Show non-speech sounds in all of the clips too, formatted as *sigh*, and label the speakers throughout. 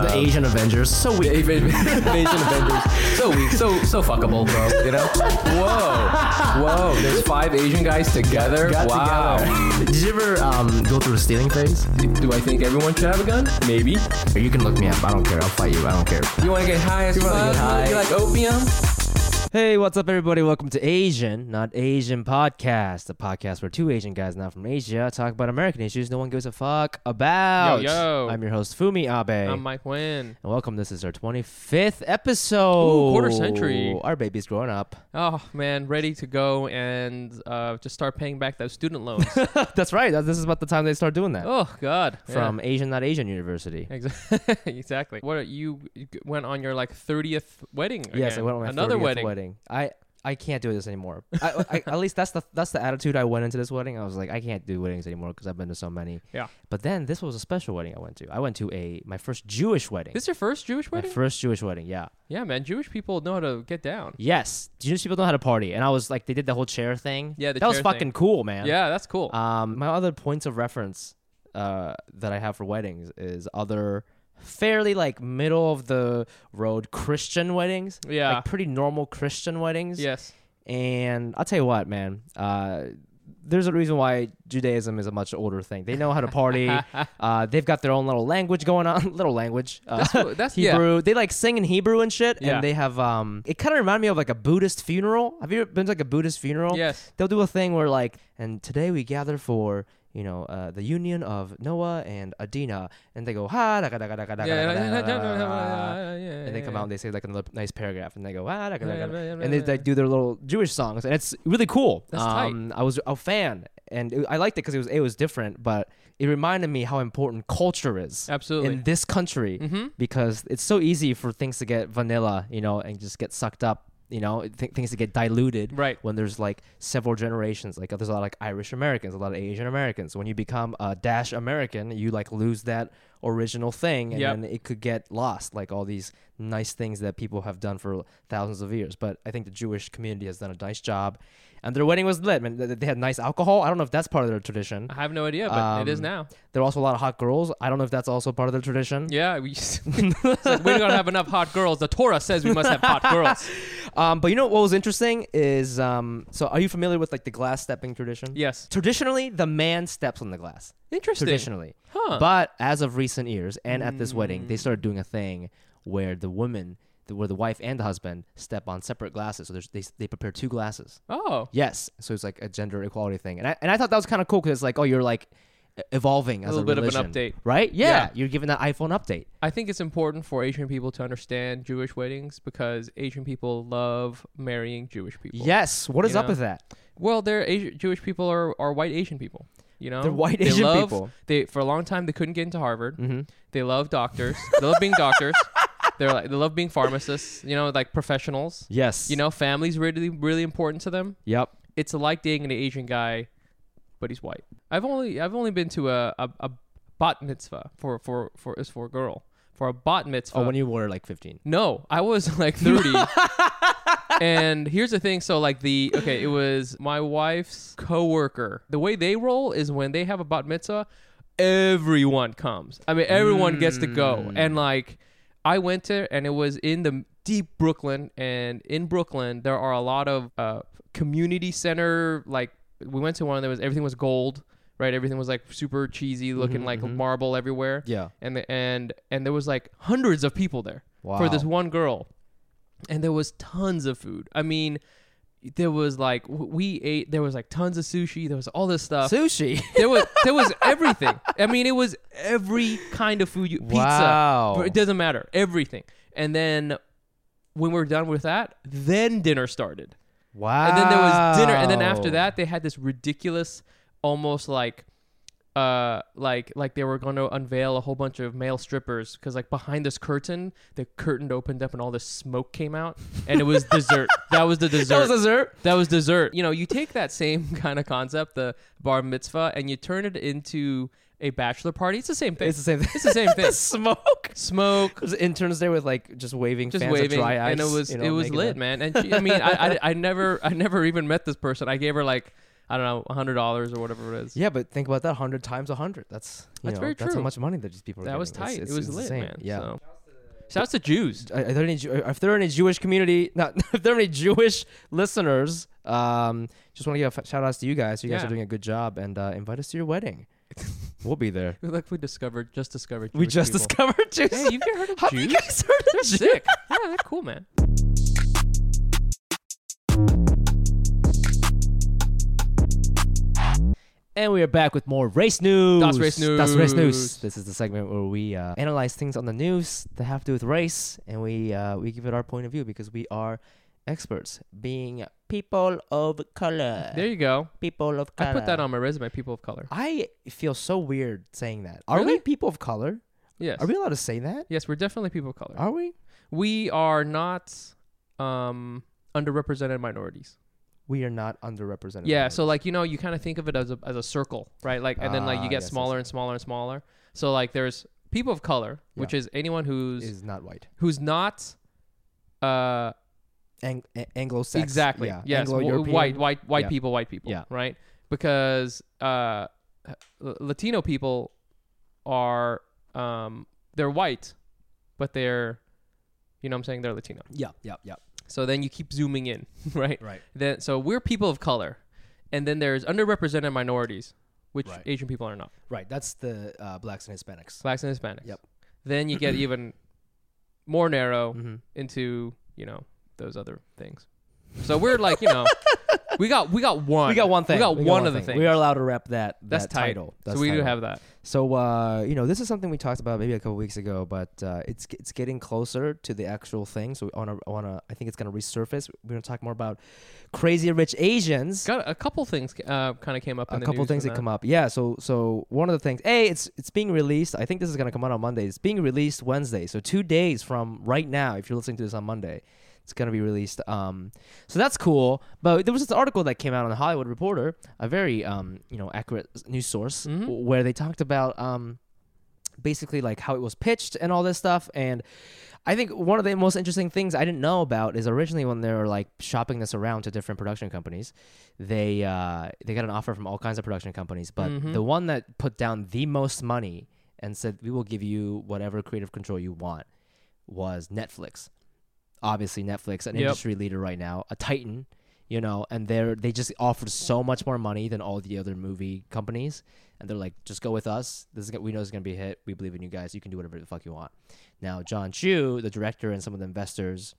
Speaker 1: the Asian Avengers. So weak.
Speaker 2: Asian *laughs* Asian Avengers. So weak, so so fuckable, bro. You know? Whoa, whoa. There's five Asian guys together.
Speaker 1: Got
Speaker 2: wow.
Speaker 1: together. Did you ever um, go through a stealing phase?
Speaker 2: Do I think everyone should have a gun? Maybe.
Speaker 1: Or you can look me up. I don't care. I'll fight you. I don't care.
Speaker 2: You want to get high as fuck? You like opium?
Speaker 1: Hey, what's up, everybody? Welcome to Asian, not Asian podcast, the podcast where two Asian guys not from Asia talk about American issues no one gives a fuck about.
Speaker 3: Yo, yo.
Speaker 1: I'm your host Fumi Abe.
Speaker 3: I'm Mic Nguyen.
Speaker 1: and welcome. This is our 25th episode.
Speaker 3: Ooh, quarter century.
Speaker 1: Our baby's growing up.
Speaker 3: Oh man, ready to go and uh, just start paying back those student loans. *laughs*
Speaker 1: That's right. This is about the time they start doing that.
Speaker 3: oh God. Yeah.
Speaker 1: From Asian, not Asian University.
Speaker 3: Exactly. *laughs* exactly. What are- you you went on your like thirtieth wedding?
Speaker 1: Yes, I went on my
Speaker 3: another
Speaker 1: 30th
Speaker 3: wedding.
Speaker 1: Wedding. I I can't do this anymore. I, I, *laughs* at least that's the that's the attitude I went into this wedding. I was like, I can't do weddings anymore because I've been to so many.
Speaker 3: Yeah.
Speaker 1: But then this was a special wedding I went to. I went to a my first Jewish wedding.
Speaker 3: This is your first Jewish wedding?
Speaker 1: my first Jewish wedding. Yeah.
Speaker 3: yeah, man. Jewish people know how to get down.
Speaker 1: Yes. Jewish people know how to party, and I was like, they did the whole chair thing.
Speaker 3: Yeah, the
Speaker 1: that was fucking
Speaker 3: thing.
Speaker 1: cool, man.
Speaker 3: Yeah, that's cool.
Speaker 1: Um, my other points of reference uh, that I have for weddings is other fairly like middle of the road Christian weddings.
Speaker 3: Yeah.
Speaker 1: Like pretty normal Christian weddings.
Speaker 3: yes.
Speaker 1: And I'll tell you what, man. Uh, there's a reason why Judaism is a much older thing. They know how to party. *laughs* uh, they've got their own little language going on. *laughs* little language. Uh,
Speaker 3: That's that's- yeah.
Speaker 1: Hebrew. They like sing in Hebrew and shit.
Speaker 3: Yeah.
Speaker 1: And they have um. It kind of reminded me of like a Buddhist funeral. Have you ever been to like a Buddhist funeral?
Speaker 3: Yes.
Speaker 1: They'll do a thing where like, and today we gather for you know uh, the union of Noah and Adina, and they go ha da da da da da da da and they come out and they say like another nice paragraph and they go ah, da, da, da,
Speaker 3: Yeah,
Speaker 1: da,"
Speaker 3: yeah, yeah,
Speaker 1: and they like do their little Jewish songs and it's really cool.
Speaker 3: That's tight.
Speaker 1: um, I was a fan and it, I liked it because it was it was different, but it reminded me how important culture is
Speaker 3: Absolutely.
Speaker 1: in this country
Speaker 3: mm-hmm.
Speaker 1: because it's so easy for things to get vanilla, you know, and just get sucked up. You know, th- things to get diluted
Speaker 3: Right.
Speaker 1: when there's like several generations. Like there's a lot of like Irish Americans, a lot of Asian Americans. When you become a dash American, you like lose that original thing, and
Speaker 3: Yep.
Speaker 1: then it could get lost. Like all these nice things that people have done for thousands of years. But I think the Jewish community has done a nice job, and their wedding was lit. Man, Th- they had nice alcohol. I don't know if that's part of their tradition.
Speaker 3: I have no idea, but it is
Speaker 1: Um,
Speaker 3: now.
Speaker 1: There were also a lot of hot girls. I don't know if that's also part of their tradition.
Speaker 3: Yeah, we *laughs* like, we don't have enough hot girls. The Torah says we must have hot *laughs* girls.
Speaker 1: Um, but you know what was interesting is um, so are you familiar with like the glass stepping tradition?
Speaker 3: Yes.
Speaker 1: Traditionally, the man steps on the glass.
Speaker 3: Interesting.
Speaker 1: Traditionally,
Speaker 3: Huh.
Speaker 1: but as of recent years, and at this wedding,
Speaker 3: Mm.
Speaker 1: they started doing a thing where the woman, where the wife and the husband step on separate glasses. So there's, they they prepare two glasses.
Speaker 3: oh.
Speaker 1: Yes, so it's like a gender equality thing, and I and I thought that was kind of cool because it's like oh you're like evolving
Speaker 3: A
Speaker 1: as a
Speaker 3: little bit of an update.
Speaker 1: right? Yeah,
Speaker 3: Yeah.
Speaker 1: you're giving that iPhone update.
Speaker 3: I think it's important for Asian people to understand Jewish weddings because Asian people love marrying Jewish people.
Speaker 1: Yes, what is
Speaker 3: You
Speaker 1: up
Speaker 3: know?
Speaker 1: with that?
Speaker 3: Well, they're Asi- Jewish people are, are white Asian people. You know,
Speaker 1: They're white
Speaker 3: They
Speaker 1: Asian
Speaker 3: love-
Speaker 1: people.
Speaker 3: They for a long time they couldn't get into Harvard.
Speaker 1: Mm-hmm.
Speaker 3: They love doctors. they love being *laughs* doctors. They're like they love being pharmacists. You know, like professionals.
Speaker 1: Yes,
Speaker 3: You know, family's really really important to them.
Speaker 1: Yep.
Speaker 3: It's like dating an Asian guy, but he's white. I've only I've only been to a a, a bat mitzvah for for for is for a girl for a bat mitzvah.
Speaker 1: Oh, when you were like 15.
Speaker 3: No, I was *laughs* like 30. and here's the thing so like the okay, it was my wife's coworker. The way they roll is when they have a bat mitzvah, everyone comes. I mean, everyone gets to go.
Speaker 1: Mm.
Speaker 3: And like I went there and it was in the deep Brooklyn and in Brooklyn there are a lot of uh community center like we went to one that was everything was gold, right? Everything was like super cheesy looking
Speaker 1: Mhm,
Speaker 3: like
Speaker 1: mhm.
Speaker 3: marble everywhere
Speaker 1: Yeah.
Speaker 3: and the, and and there was like hundreds of people there
Speaker 1: Wow.
Speaker 3: for this one girl, and there was tons of food. I mean, there was like we ate. There was like tons of sushi. There was all this stuff.
Speaker 1: Sushi.
Speaker 3: there was *laughs* there was everything. I mean, it was every kind of food. You, Pizza.
Speaker 1: Wow.
Speaker 3: But It doesn't matter. Everything. And then when we were done with that, then dinner started.
Speaker 1: Wow.
Speaker 3: And then there was dinner, and then after that, they had this ridiculous, almost like, uh, like like they were going to unveil a whole bunch of male strippers because like behind this curtain, the curtain opened up and all this smoke came out, and it was *laughs* dessert. That was the dessert.
Speaker 1: That was dessert.
Speaker 3: That was dessert. You know, you take that same *laughs* kind of concept, the bar mitzvah, and you turn it into a bachelor party. It's the same thing.
Speaker 1: It's the same thing.
Speaker 3: It's the same *laughs* thing.
Speaker 1: the smoke.
Speaker 3: Smoke,
Speaker 1: There's interns there with like just waving
Speaker 3: just
Speaker 1: fans
Speaker 3: waving,
Speaker 1: of dry ice.
Speaker 3: and it was
Speaker 1: you know,
Speaker 3: it was lit,
Speaker 1: that-
Speaker 3: man. And she, I mean, I, I I never I never even met this person. I gave her like I don't know, hundred dollars or whatever it is.
Speaker 1: Yeah, but think about that. Hundred times hundred. That's
Speaker 3: That's
Speaker 1: know,
Speaker 3: very true.
Speaker 1: That's how much money that these people. Are
Speaker 3: that was
Speaker 1: getting. It's-
Speaker 3: tight.
Speaker 1: it's-
Speaker 3: it was lit,
Speaker 1: insane.
Speaker 3: man.
Speaker 1: Yeah.
Speaker 3: So. Shouts to Jews.
Speaker 1: Are, are there any if there are any Jewish community *laughs* not if there are any Jewish listeners um just want to give a shout outs to you guys you guys
Speaker 3: Yeah.
Speaker 1: are doing a good job and uh, invite us to your wedding *laughs* we'll be there
Speaker 3: Like we discovered, just discovered.
Speaker 1: we just
Speaker 3: people.
Speaker 1: discovered Jews
Speaker 3: Hey, you've heard of *laughs*
Speaker 1: have
Speaker 3: Jews?
Speaker 1: you guys heard of
Speaker 3: They're
Speaker 1: Jews?
Speaker 3: sick. Yeah, they're cool, man.
Speaker 1: And we are back with more race news.
Speaker 3: Das Race
Speaker 1: Das Race
Speaker 3: News.
Speaker 1: news. This is the segment where we uh, analyze things on the news that have to do with race, and we uh, we give it our point of view because we are experts, being people of color.
Speaker 3: There you go.
Speaker 1: people of color.
Speaker 3: I put that on my resume. People of color.
Speaker 1: I feel so weird saying that. Are we people of color?
Speaker 3: Yes.
Speaker 1: Are we allowed to say that?
Speaker 3: Yes, we're definitely people of color.
Speaker 1: Are we?
Speaker 3: We are not um, underrepresented minorities.
Speaker 1: We are not underrepresented.
Speaker 3: Yeah, so like you know, you kind of think of it as a as a circle, right? Like, and then like
Speaker 1: Ah,
Speaker 3: you get
Speaker 1: yes, yes.
Speaker 3: smaller and smaller and smaller. So like, there's people of color, which
Speaker 1: Yeah.
Speaker 3: is anyone who's
Speaker 1: is not white.
Speaker 3: who's not uh
Speaker 1: Ang- a- Anglo-Saxon.
Speaker 3: exactly
Speaker 1: Yeah.
Speaker 3: yes w-
Speaker 1: Anglo-European.
Speaker 3: white white white
Speaker 1: Yeah.
Speaker 3: people white people
Speaker 1: Yeah.
Speaker 3: right because uh Latino people are um they're white but they're you know what I'm saying they're Latino
Speaker 1: Yeah, yeah, yeah.
Speaker 3: So then you keep zooming in *laughs* right
Speaker 1: Right.
Speaker 3: then so we're people of color and then there's underrepresented minorities which
Speaker 1: Right.
Speaker 3: Asian people are not
Speaker 1: Right. That's the uh, blacks and Hispanics.
Speaker 3: blacks and Hispanics
Speaker 1: Yep.
Speaker 3: then you get even more narrow
Speaker 1: Mm-hmm.
Speaker 3: into you know those other things. So we're like you know *laughs* we got we got one
Speaker 1: We got one thing.
Speaker 3: we got one of the things
Speaker 1: We are allowed to rep that.
Speaker 3: that's
Speaker 1: that
Speaker 3: tight.
Speaker 1: title. That's
Speaker 3: so we do
Speaker 1: title.
Speaker 3: have that.
Speaker 1: So uh, you know, this is something we talked about maybe a couple weeks ago, but uh, it's it's getting closer to the actual thing. So I wanna, I think it's gonna resurface. We're gonna talk more about crazy rich Asians.
Speaker 3: Got a couple things uh, kind of came up. In
Speaker 1: a
Speaker 3: the
Speaker 1: couple things
Speaker 3: from
Speaker 1: that come up. Yeah. So so one of the things, a it's it's being released. I think this is gonna come out on Monday. It's being released Wednesday. So two days from right now, if you're listening to this on Monday, it's gonna be released. Um, so that's cool. But there was this article that came out on the Hollywood Reporter, a very um you know accurate news source,
Speaker 3: Mhm.
Speaker 1: where they talked about um basically like how it was pitched and all this stuff and. I think one of the most interesting things I didn't know about is originally when they were like shopping this around to different production companies, they uh, they got an offer from all kinds of production companies, but
Speaker 3: Mhm.
Speaker 1: the one that put down the most money and said we will give you whatever creative control you want was Netflix. Obviously, Netflix, an
Speaker 3: Yep.
Speaker 1: industry leader right now, a titan, you know, and they're they just offered so much more money than all the other movie companies, and they're like, just go with us. This is we know it's gonna be a hit. We believe in you guys. You can do whatever the fuck you want. Now, Jon Chu, the director, and some of the investors,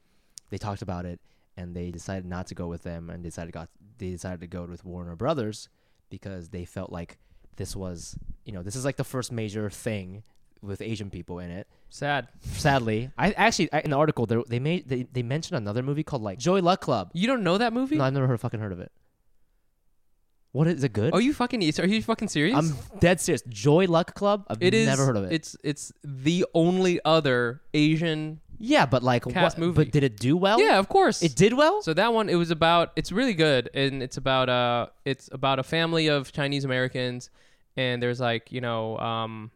Speaker 1: they talked about it, and they decided not to go with them, and decided got they decided to go with Warner Brothers because they felt like this was, you know, this is like the first major thing with Asian people in it.
Speaker 3: Sad.
Speaker 1: Sadly, I actually I, in the article they they made they, they mentioned another movie called like Joy Luck Club.
Speaker 3: You don't know that movie?
Speaker 1: No, I've never heard, fucking heard of it. What is it good?
Speaker 3: Are you fucking? Are you fucking serious?
Speaker 1: I'm dead serious. Joy Luck Club. I've
Speaker 3: It is.
Speaker 1: never heard of it.
Speaker 3: It's it's the only other Asian.
Speaker 1: yeah, but like
Speaker 3: Cast
Speaker 1: what,
Speaker 3: movie.
Speaker 1: But did it do well?
Speaker 3: yeah, of course.
Speaker 1: it did well.
Speaker 3: So that one, it was about. It's really good, and it's about uh, it's about a family of Chinese Americans, and there's like you know, um,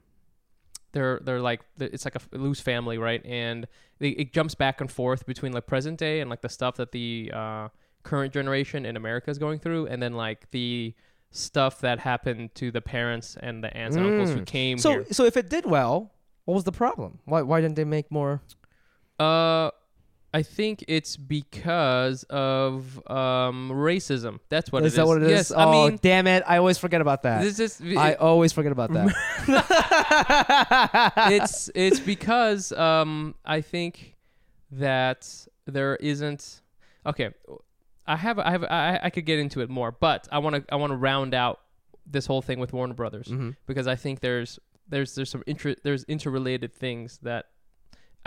Speaker 3: they're they're like it's like a loose family, right? And they, it jumps back and forth between like present day and like the stuff that the uh, current generation in America is going through, and then like the stuff that happened to the parents and the aunts and uncles who
Speaker 1: Mm.
Speaker 3: came
Speaker 1: so
Speaker 3: here.
Speaker 1: so if it did well, what was the problem? Why why didn't they make more?
Speaker 3: Uh, I think it's because of um racism. That's what
Speaker 1: is
Speaker 3: it
Speaker 1: that
Speaker 3: is.
Speaker 1: what it is?
Speaker 3: Yes,
Speaker 1: oh
Speaker 3: I mean
Speaker 1: damn it! I always forget about that.
Speaker 3: this is
Speaker 1: I always forget about that. *laughs*
Speaker 3: it's *laughs* it's because um I think that there isn't okay. I have I have I, I could get into it more, but I want to I want to round out this whole thing with Warner Brothers
Speaker 1: Mhm.
Speaker 3: because I think there's there's there's some inter there's interrelated things that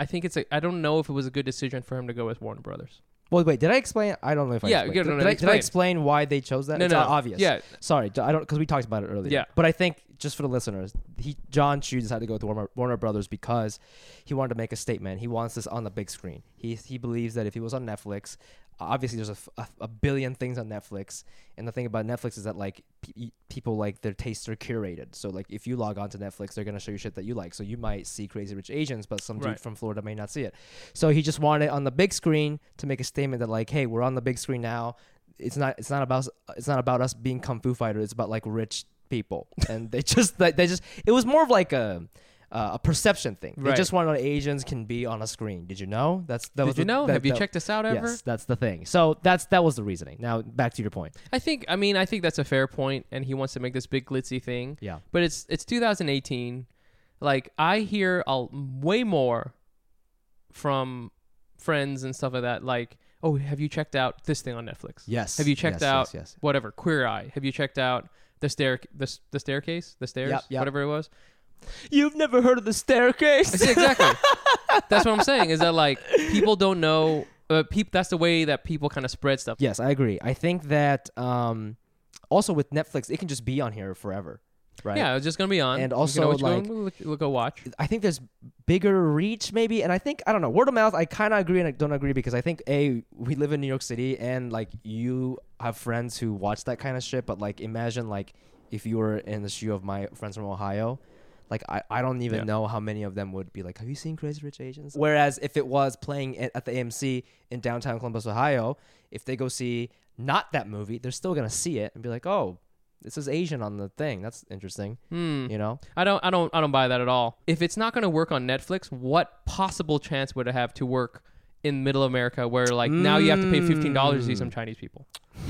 Speaker 3: I think it's a I don't know if it was a good decision for him to go with Warner Brothers.
Speaker 1: Well, wait. Did I explain? I don't know if I.
Speaker 3: Yeah,
Speaker 1: explained. did,
Speaker 3: no, no,
Speaker 1: did I, did I
Speaker 3: explain.
Speaker 1: why they chose that?
Speaker 3: No,
Speaker 1: it's
Speaker 3: no.
Speaker 1: obvious.
Speaker 3: Yeah,
Speaker 1: Sorry, I don't because we talked about it earlier.
Speaker 3: Yeah.
Speaker 1: But I think just for the listeners, he Jon Chu decided to go with Warner, Warner Brothers because he wanted to make a statement. He wants this on the big screen. He he believes that if he was on Netflix, obviously there's a a billion things on Netflix, and the thing about Netflix is that like pe- people like their tastes are curated. So like if you log on to Netflix, they're gonna show you shit that you like. So you might see Crazy Rich Asians, but some dude from Florida may not see it. So he just wanted it on the big screen to make a statement that like, hey, we're on the big screen now it's not it's not about it's not about us being kung fu fighters. It's about like rich people, and they *laughs* just like they just it was more of like a. Uh, a perception thing. They
Speaker 3: Right.
Speaker 1: just wanted Asians can be on a screen. Did you know? That's that was
Speaker 3: Did you
Speaker 1: the-
Speaker 3: know?
Speaker 1: that-
Speaker 3: Have you checked this out ever?
Speaker 1: Yes, that's the thing. So that's that was the reasoning. Now back to your point.
Speaker 3: I think. I mean, I think that's a fair point, and he wants to make this big glitzy thing.
Speaker 1: Yeah.
Speaker 3: But it's it's 2018. Like I hear a way more from friends and stuff like that. Like, oh, have you checked out this thing on Netflix?
Speaker 1: Yes.
Speaker 3: Have you checked
Speaker 1: yes,
Speaker 3: out
Speaker 1: Yes. yes.
Speaker 3: whatever Queer Eye? Have you checked out the stair the, the staircase the stairs
Speaker 1: Yep, yep.
Speaker 3: whatever it was?
Speaker 1: You've never heard of the staircase?
Speaker 3: See, exactly. *laughs* that's what I'm saying. Is that like people don't know? Uh, peop, that's the way that people kind of spread stuff.
Speaker 1: yes, I agree. I think that um, also with Netflix, it can just be on here forever, right?
Speaker 3: Yeah, it's just gonna be on.
Speaker 1: And
Speaker 3: You can
Speaker 1: also,
Speaker 3: always go,
Speaker 1: like-
Speaker 3: look, look, go watch.
Speaker 1: I think there's bigger reach maybe, and I think I don't know word of mouth. I kind of agree and I don't agree because I think a we live in New York City and like you have friends who watch that kind of shit, but like imagine like if you were in the shoe of my friends from Ohio. Like I, I don't even
Speaker 3: Yeah.
Speaker 1: know how many of them would be like, have you seen Crazy Rich Asians? Whereas if it was playing at at the AMC in downtown Columbus, Ohio, if they go see not that movie, they're still gonna see it and be like, oh, this is Asian on the thing. That's interesting.
Speaker 3: Hmm.
Speaker 1: You know?
Speaker 3: I don't I don't I don't buy that at all. If it's not going to work on Netflix, what possible chance would it have to work in middle America where like now you have to pay $15 to see some
Speaker 1: Mm.
Speaker 3: Chinese people? *laughs*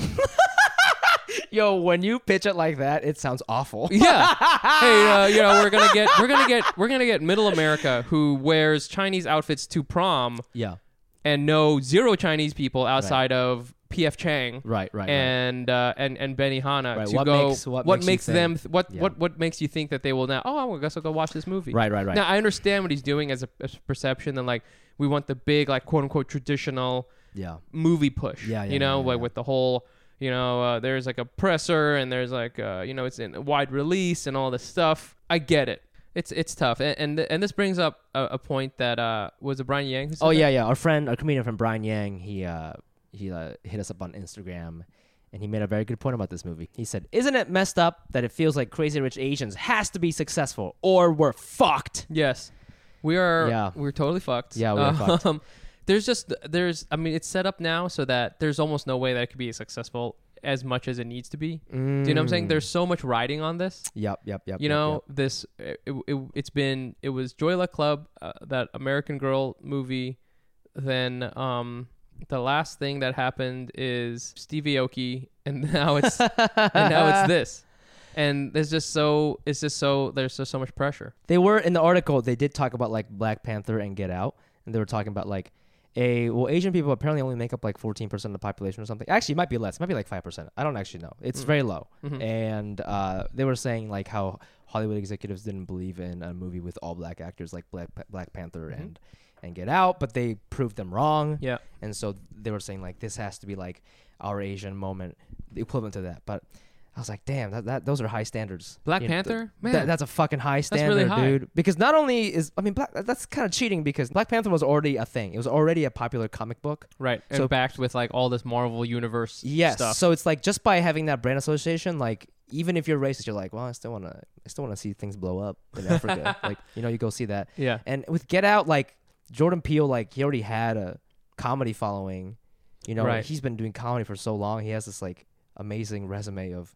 Speaker 1: Yo, when you pitch it like that, it sounds awful.
Speaker 3: Yeah. hey, uh, *laughs* you know, we're going to get we're to get we're to get middle America who wears Chinese outfits to prom
Speaker 1: Yeah.
Speaker 3: and know zero Chinese people outside of PF Chang.
Speaker 1: Right, right, right.
Speaker 3: and uh, and and Benihana
Speaker 1: Right,
Speaker 3: to
Speaker 1: what
Speaker 3: go.
Speaker 1: makes- what makes you
Speaker 3: them?
Speaker 1: think-
Speaker 3: what
Speaker 1: Yeah.
Speaker 3: what what makes you think that they will now? Oh, I guess I'll go watch this movie.
Speaker 1: Right, right, right.
Speaker 3: Now I understand what he's doing as a, as a perception, and like we want the big like quote unquote traditional
Speaker 1: yeah.
Speaker 3: movie push.
Speaker 1: Yeah, yeah,
Speaker 3: you know,
Speaker 1: yeah,
Speaker 3: like with the whole. You know, uh, there's like a presser, and there's like, uh, you know, it's in wide release and all this stuff. I get it. It's it's tough, and and, and this brings up a, a point that uh, was it Brian Yang
Speaker 1: Oh
Speaker 3: that?
Speaker 1: yeah, yeah. Our friend, our comedian from Brian Yang, he uh he uh, hit us up on Instagram and he made a very good point about this movie. He said, "Isn't it messed up that it feels like Crazy Rich Asians has to be successful or we're fucked?"
Speaker 3: Yes, we are.
Speaker 1: Yeah.
Speaker 3: we're totally fucked.
Speaker 1: Yeah, we are fucked.
Speaker 3: There's just there's I mean it's set up now so that there's almost no way that it could be successful as much as it needs to be. Do you know what I'm saying?
Speaker 1: Mm.
Speaker 3: There's so much riding on this.
Speaker 1: Yep, yep, yep.
Speaker 3: You
Speaker 1: yep,
Speaker 3: know this. It, it, it's been it was Joy Luck Club, uh, that American Girl movie. Then um the last thing that happened is Stevie Aoki, *laughs* and now it's and now it's *laughs* this. And there's just so it's just so there's just so much pressure.
Speaker 1: They were in the article. They did talk about like Black Panther and Get Out, and they were talking about like a well, Asian people apparently only make up like fourteen percent of the population or something. Actually, it might be less. It might be like five percent. I don't actually know. It's
Speaker 3: Mm.
Speaker 1: very low.
Speaker 3: Mhm.
Speaker 1: And uh, they were saying like how Hollywood executives didn't believe in a movie with all black actors like Black Black Panther
Speaker 3: Mhm.
Speaker 1: and and Get Out, but they proved them wrong.
Speaker 3: Yeah.
Speaker 1: And so they were saying like this has to be like our Asian moment, the equivalent to that. But I was like, damn, that, that those are high standards.
Speaker 3: Black
Speaker 1: You know, th-
Speaker 3: Panther? Man.
Speaker 1: that- that's a fucking high standard,
Speaker 3: really high.
Speaker 1: dude. Because not only is I mean, Black, that's kind of cheating because Black Panther was already a thing. It was already a popular comic book.
Speaker 3: Right. And
Speaker 1: So-
Speaker 3: backed with like all this Marvel universe
Speaker 1: Yes.
Speaker 3: stuff.
Speaker 1: So it's like just by having that brand association, like even if you're racist, you're like, well, I still wanna, I still wanna see things blow up in Africa. *laughs* like you know, you go see that.
Speaker 3: yeah.
Speaker 1: And with Get Out, like Jordan Peele, like he already had a comedy following. You know,
Speaker 3: Right.
Speaker 1: he's been doing comedy for so long. He has this like amazing resume of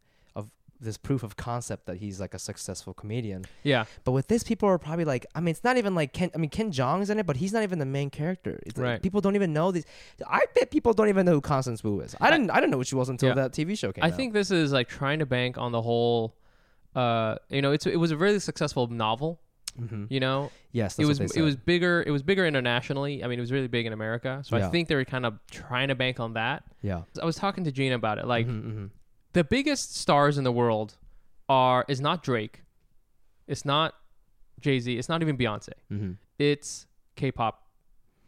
Speaker 1: this proof of concept that he's like a successful comedian.
Speaker 3: Yeah.
Speaker 1: But with this, people are probably like, I mean, it's not even like Ken. I mean, Ken Jeong's in it, but he's not even the main character. It's like
Speaker 3: Right.
Speaker 1: people don't even know these. I bet people don't even know who Constance Wu is. I
Speaker 3: I-
Speaker 1: didn't. I didn't know who she was until
Speaker 3: Yeah.
Speaker 1: that TV show came
Speaker 3: I
Speaker 1: out.
Speaker 3: think this is like trying to bank on the whole uh you know, it's it was a really successful novel,
Speaker 1: hmm
Speaker 3: you know.
Speaker 1: Yes,
Speaker 3: it was it was bigger it was bigger internationally. I mean, it was really big in America. So
Speaker 1: Yeah.
Speaker 3: I think they were kind of trying to bank on that.
Speaker 1: Yeah.
Speaker 3: I was talking to Gina about it. Like
Speaker 1: Mhm, mhm.
Speaker 3: The biggest stars in the world are is not Drake. It's not Jay-Z, it's not even Beyonce.
Speaker 1: Mhm.
Speaker 3: It's K-pop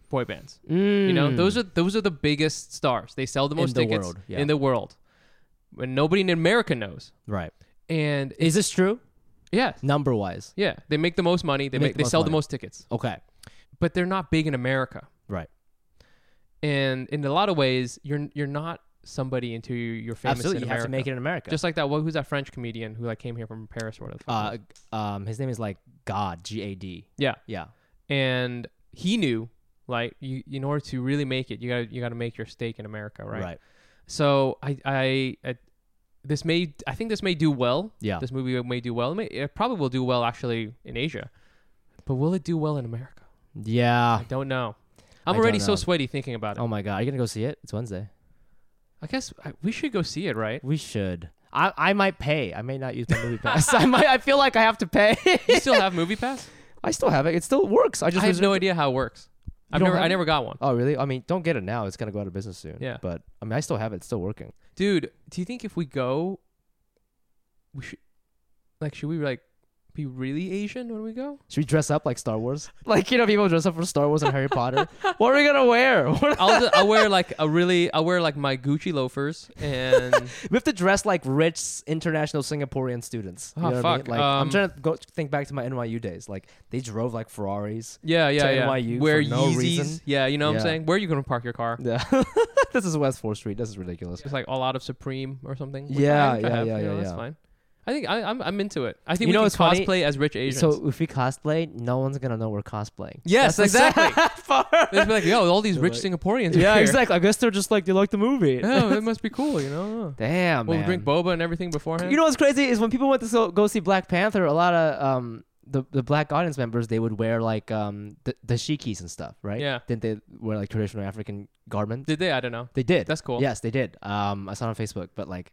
Speaker 3: boy bands. You know, those are those are the biggest stars. They sell the
Speaker 1: Mm. In
Speaker 3: most
Speaker 1: the
Speaker 3: tickets
Speaker 1: world, yeah.
Speaker 3: in the world. When nobody in America knows.
Speaker 1: right.
Speaker 3: And
Speaker 1: Is this true?
Speaker 3: yeah,
Speaker 1: Number wise.
Speaker 3: yeah, they make the most money. They
Speaker 1: They make the
Speaker 3: they
Speaker 1: most
Speaker 3: sell the most tickets,
Speaker 1: Okay.
Speaker 3: but they're not big in America.
Speaker 1: Right.
Speaker 3: And in a lot of ways, you're you're not somebody into your famous
Speaker 1: Absolutely. You
Speaker 3: America.
Speaker 1: have to make it in America.
Speaker 3: Just like that. What, who's that French comedian who like came here from Paris or whatever? the fuck it
Speaker 1: uh, um, his name is like God. G A D.
Speaker 3: yeah,
Speaker 1: Yeah.
Speaker 3: and he knew like you in order to really make it, you got you got to make your stake in America, right?
Speaker 1: Right.
Speaker 3: So I, I, I this may I think this may do well.
Speaker 1: Yeah.
Speaker 3: This movie may do well. It, may, it probably will do well actually in Asia, but will it do well in America?
Speaker 1: Yeah.
Speaker 3: I don't know. I'm
Speaker 1: I
Speaker 3: already so sweaty thinking about it.
Speaker 1: Oh my god, are you gonna go see it? It's Wednesday.
Speaker 3: I guess I, we should go see it, right?
Speaker 1: We should. I I might pay. I may not use my movie *laughs* pass. I might. I feel like I have to pay.
Speaker 3: You still have *laughs* Movie Pass?
Speaker 1: I still have it. It still works. I just
Speaker 3: I have no
Speaker 1: reserved-
Speaker 3: idea how it works. I've never I never got one.
Speaker 1: Oh really? I mean, don't get it now. It's gonna go out of business soon.
Speaker 3: Yeah.
Speaker 1: But I mean, I still have it. It's still working.
Speaker 3: Dude, do you think if we go, we should, like, should we like be really Asian when we go?
Speaker 1: Should we dress up like Star Wars? *laughs* Like you know, people dress up for Star Wars and Harry Potter. What are we gonna wear? *laughs*
Speaker 3: I'll I'll wear like a really I'll wear like my Gucci loafers and *laughs*
Speaker 1: we have to dress like rich international Singaporean students. You
Speaker 3: Oh,
Speaker 1: what I mean?
Speaker 3: fuck.
Speaker 1: Like I'm
Speaker 3: Um,
Speaker 1: trying to go think back to my NYU days. Like they drove like Ferraris.
Speaker 3: yeah yeah
Speaker 1: To
Speaker 3: yeah.
Speaker 1: NYU
Speaker 3: wear
Speaker 1: for no
Speaker 3: Yeezys.
Speaker 1: reason.
Speaker 3: Yeah, you know what
Speaker 1: Yeah.
Speaker 3: I'm saying. Where are you gonna park your car?
Speaker 1: Yeah. this is West Fourth Street. This is ridiculous.
Speaker 3: It's like all out of Supreme or something.
Speaker 1: Yeah, yeah, yeah,
Speaker 3: you know,
Speaker 1: yeah,
Speaker 3: That's fine. I think I, I'm I'm into it. I think
Speaker 1: You
Speaker 3: we
Speaker 1: know
Speaker 3: can
Speaker 1: what's funny?
Speaker 3: cosplay as rich Asians.
Speaker 1: So if we cosplay, no one's gonna know we're cosplaying.
Speaker 3: Yes,
Speaker 1: That's the
Speaker 3: exactly.
Speaker 1: sad part. *laughs*
Speaker 3: They'd be like, yo, all these rich
Speaker 1: like-
Speaker 3: Singaporeans. are
Speaker 1: yeah,
Speaker 3: here.
Speaker 1: exactly. I guess they're just like they like the movie.
Speaker 3: Oh, it *laughs* must be cool, you know.
Speaker 1: Damn,
Speaker 3: We'll
Speaker 1: man.
Speaker 3: drink boba and everything beforehand.
Speaker 1: You know what's crazy is when people went to so, go see Black Panther, a lot of um the the black audience members they would wear like um the the shikis and stuff, right?
Speaker 3: Yeah.
Speaker 1: Didn't they wear like traditional African garments?
Speaker 3: Did they? I don't know.
Speaker 1: They did.
Speaker 3: That's cool.
Speaker 1: Yes, they did. Um, I saw it on Facebook, but like.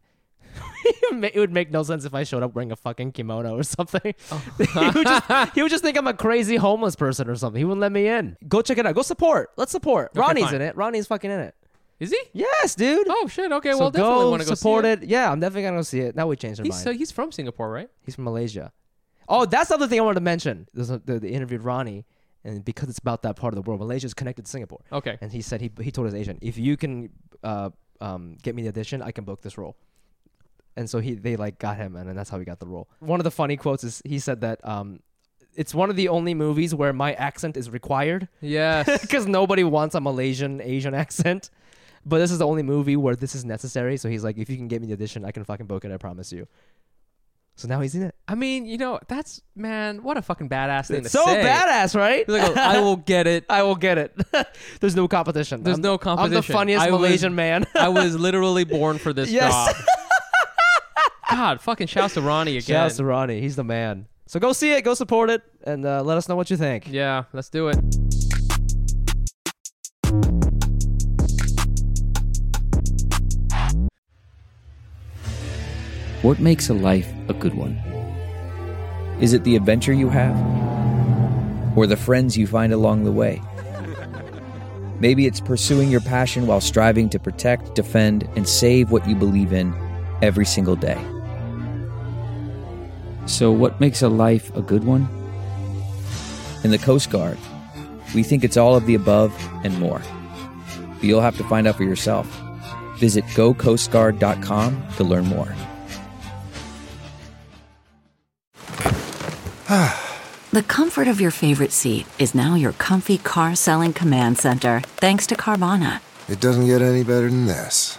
Speaker 1: It would ma- it would make no sense if I showed up wearing a fucking kimono or something.
Speaker 3: Oh. *laughs*
Speaker 1: he, would just, he would just think I'm a crazy homeless person or something. He wouldn't let me in. Go check it out. Go support. Let's support.
Speaker 3: Okay,
Speaker 1: Ronnie's
Speaker 3: fine.
Speaker 1: in it. Ronnie's fucking in it.
Speaker 3: Is he?
Speaker 1: Yes, dude.
Speaker 3: Oh shit. Okay.
Speaker 1: so
Speaker 3: well, definitely
Speaker 1: go
Speaker 3: want to go
Speaker 1: support
Speaker 3: see
Speaker 1: it. Yeah, I'm definitely gonna go see it. Now we changed our
Speaker 3: He's
Speaker 1: mind.
Speaker 3: so he's from Singapore, right?
Speaker 1: He's from Malaysia. Oh, that's the other thing I wanted to mention. There's a, the, the interviewed Ronnie, and because it's about that part of the world, Malaysia is connected to Singapore.
Speaker 3: Okay.
Speaker 1: And he said he he told his agent, if you can uh, um, get me the audition, I can book this role. And so he they like got him, and then that's how he got the role. One of the funny quotes is he said that um, it's one of the only movies where my accent is required
Speaker 3: Yes. *laughs*
Speaker 1: because nobody wants a Malaysian Asian accent. But this is the only movie where this is necessary. So he's like, if you can get me the audition, I can fucking book it. I promise you. So now he's in it.
Speaker 3: I mean, you know, that's man, what a fucking badass thing
Speaker 1: It's
Speaker 3: to
Speaker 1: so
Speaker 3: say.
Speaker 1: badass, right?
Speaker 3: He's like, I will get it. *laughs*
Speaker 1: I will get it. *laughs* There's no competition.
Speaker 3: There's
Speaker 1: I'm,
Speaker 3: no competition.
Speaker 1: I'm the funniest
Speaker 3: I was-
Speaker 1: Malaysian man.
Speaker 3: I was literally born for this
Speaker 1: Yes.
Speaker 3: job. God, fucking shouts to Ronnie again.
Speaker 1: Shouts to Ronnie. He's the man. So go see it, go support it, and uh, let us know what you think.
Speaker 3: yeah, let's do it.
Speaker 4: What makes a life a good one? Is it the adventure you have? Or the friends you find along the way? *laughs* Maybe it's pursuing your passion while striving to protect, defend, and save what you believe in every single day. So, what makes a life a good one? In the Coast Guard, we think it's all of the above and more. But you'll have to find out for yourself. Visit gocoastguard.com to learn more. *sighs*
Speaker 5: The comfort of your favorite seat is now your comfy car selling command center, thanks to Carvana.
Speaker 6: It doesn't get any better than this.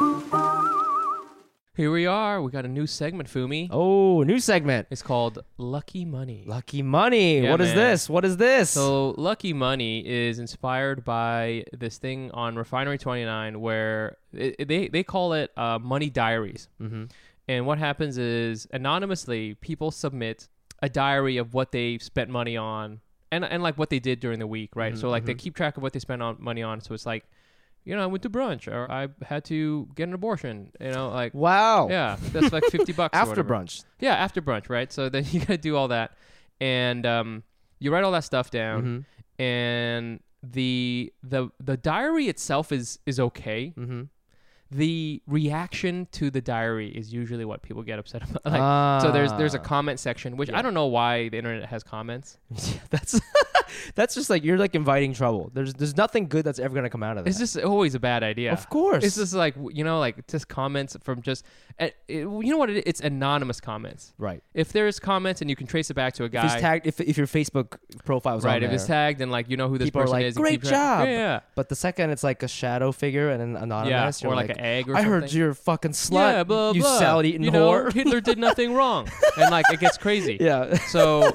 Speaker 3: Here we are. We got a new segment, Fumi.
Speaker 1: Oh, new segment.
Speaker 3: It's called Lucky Money.
Speaker 1: Lucky money.
Speaker 3: Yeah,
Speaker 1: what is
Speaker 3: man.
Speaker 1: this? What is this?
Speaker 3: So Lucky Money is inspired by this thing on Refinery 29 where it, it- they they call it uh, money diaries. Mm-hmm. And what happens is anonymously people submit a diary of what they spent money on and and like what they did during the week, right? So like they keep track of what they spent on money on. So it's like, you know, I went to brunch or I had to get an abortion. You know, like
Speaker 1: wow.
Speaker 3: yeah, that's like fifty bucks *laughs*
Speaker 1: After brunch.
Speaker 3: Yeah, after brunch, right? So then *laughs* you gotta do all that, and um, you write all that stuff down,
Speaker 1: Mm-hmm.
Speaker 3: and the the the diary itself is is okay.
Speaker 1: Mm-hmm.
Speaker 3: The reaction to the diary is usually what people get upset *laughs* about. Like, so there's there's a
Speaker 1: Ah.
Speaker 3: comment section, which I don't know why the internet has comments. *laughs*
Speaker 1: that's *laughs* that's just like you're like inviting trouble. There's there's nothing good that's ever gonna come out of that.
Speaker 3: It's just always a bad idea.
Speaker 1: of course.
Speaker 3: It's just like you know, like just comments from just, uh, it, you know what? It, it's anonymous comments.
Speaker 1: right.
Speaker 3: If there's comments and you can trace it back to a
Speaker 1: If
Speaker 3: guy,
Speaker 1: he's tagged, if, if your Facebook profile is
Speaker 3: right? If it's
Speaker 1: there,
Speaker 3: tagged and like you know who this
Speaker 1: people are
Speaker 3: person
Speaker 1: like,
Speaker 3: is,
Speaker 1: "Great job."
Speaker 3: Yeah, yeah,
Speaker 1: but the second it's like a shadow figure and an
Speaker 3: yeah.
Speaker 1: anonymous,
Speaker 3: or
Speaker 1: you're
Speaker 3: like,
Speaker 1: like,
Speaker 3: an egg or
Speaker 1: I
Speaker 3: something.
Speaker 1: heard you're a fucking slut.
Speaker 3: yeah, blah,
Speaker 1: you
Speaker 3: blah.
Speaker 1: salad eating
Speaker 3: you know,
Speaker 1: whore.
Speaker 3: Hitler did nothing wrong, and like it gets crazy. *laughs*
Speaker 1: yeah.
Speaker 3: So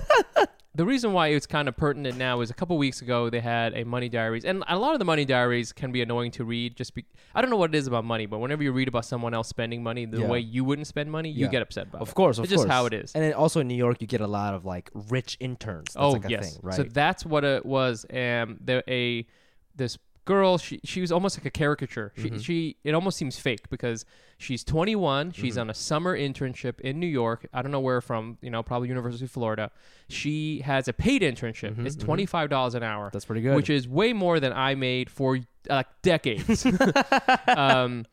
Speaker 3: the reason why it's kind of pertinent now is a couple weeks ago they had a money diaries, and a lot of the money diaries can be annoying to read. Just be, I don't know what it is about money, but whenever you read about someone else spending money the
Speaker 1: Yeah.
Speaker 3: way you wouldn't spend money, you
Speaker 1: Yeah.
Speaker 3: get upset about it.
Speaker 1: Of course, of
Speaker 3: it's
Speaker 1: course.
Speaker 3: just how it is.
Speaker 1: And then also in New York, you get a lot of like rich interns. That's
Speaker 3: oh
Speaker 1: like a
Speaker 3: yes,
Speaker 1: thing, right?
Speaker 3: so that's what it was. Um, there a this girl, she she was almost like a caricature. She
Speaker 1: Mm-hmm.
Speaker 3: she it almost seems fake because she's 21. She's
Speaker 1: Mm-hmm.
Speaker 3: on a summer internship in New York. I don't know where from. You know, probably University of Florida. She has a paid internship. It's twenty five dollars an hour.
Speaker 1: Mm-hmm, That's pretty good.
Speaker 3: Which is way more than I made for uh, decades. *laughs* um,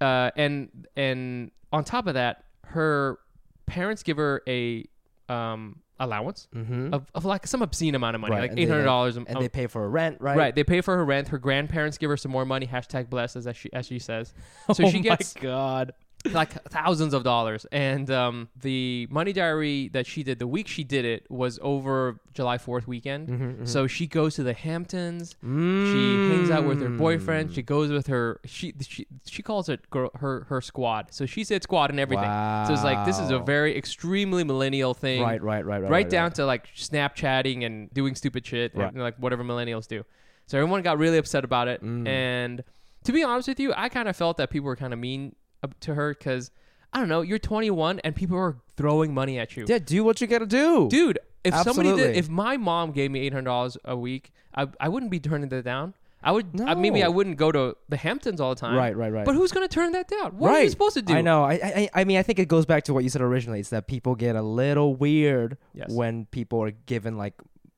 Speaker 3: uh, and and on top of that, her parents give her a um allowance
Speaker 1: mm-hmm.
Speaker 3: of, of like some obscene amount of money,
Speaker 1: Right,
Speaker 3: like eight hundred dollars.
Speaker 1: and they pay for her rent, right?
Speaker 3: right. They pay for her rent. Her grandparents give her some more money. Hashtag blessed, as she as she says. *laughs* So
Speaker 1: oh
Speaker 3: she gets
Speaker 1: my god.
Speaker 3: Like thousands of dollars. And um, the money diary that she did the week she did it was over July Fourth weekend.
Speaker 1: Mm-hmm,
Speaker 3: So she goes to the Hamptons. She hangs out with her boyfriend.
Speaker 1: Mm.
Speaker 3: She goes with her. She she she calls it girl her her squad. So she said squad and everything. So it's like this is a very extremely millennial thing.
Speaker 1: Right, right, right, right,
Speaker 3: right, down
Speaker 1: right.
Speaker 3: to like Snapchatting and doing stupid shit,
Speaker 1: Right.
Speaker 3: and, like whatever millennials do. So everyone got really upset about it,
Speaker 1: Mm.
Speaker 3: and to be honest with you, I kind of felt that people were kind of mean to her because I don't know, you're 21 and people are throwing money at you,
Speaker 1: Yeah, do what you gotta do,
Speaker 3: dude. If somebody did,
Speaker 1: Absolutely.
Speaker 3: if my mom gave me eight hundred dollars a week, I I wouldn't be turning that down. I would I, maybe I wouldn't go to the Hamptons all the time.
Speaker 1: Right, right, right.
Speaker 3: But who's gonna turn that down? What are you supposed to do?
Speaker 1: I know. I, I, I mean, I think it goes back to what you said originally. It's that people get a little weird
Speaker 3: Yes.
Speaker 1: when people are given like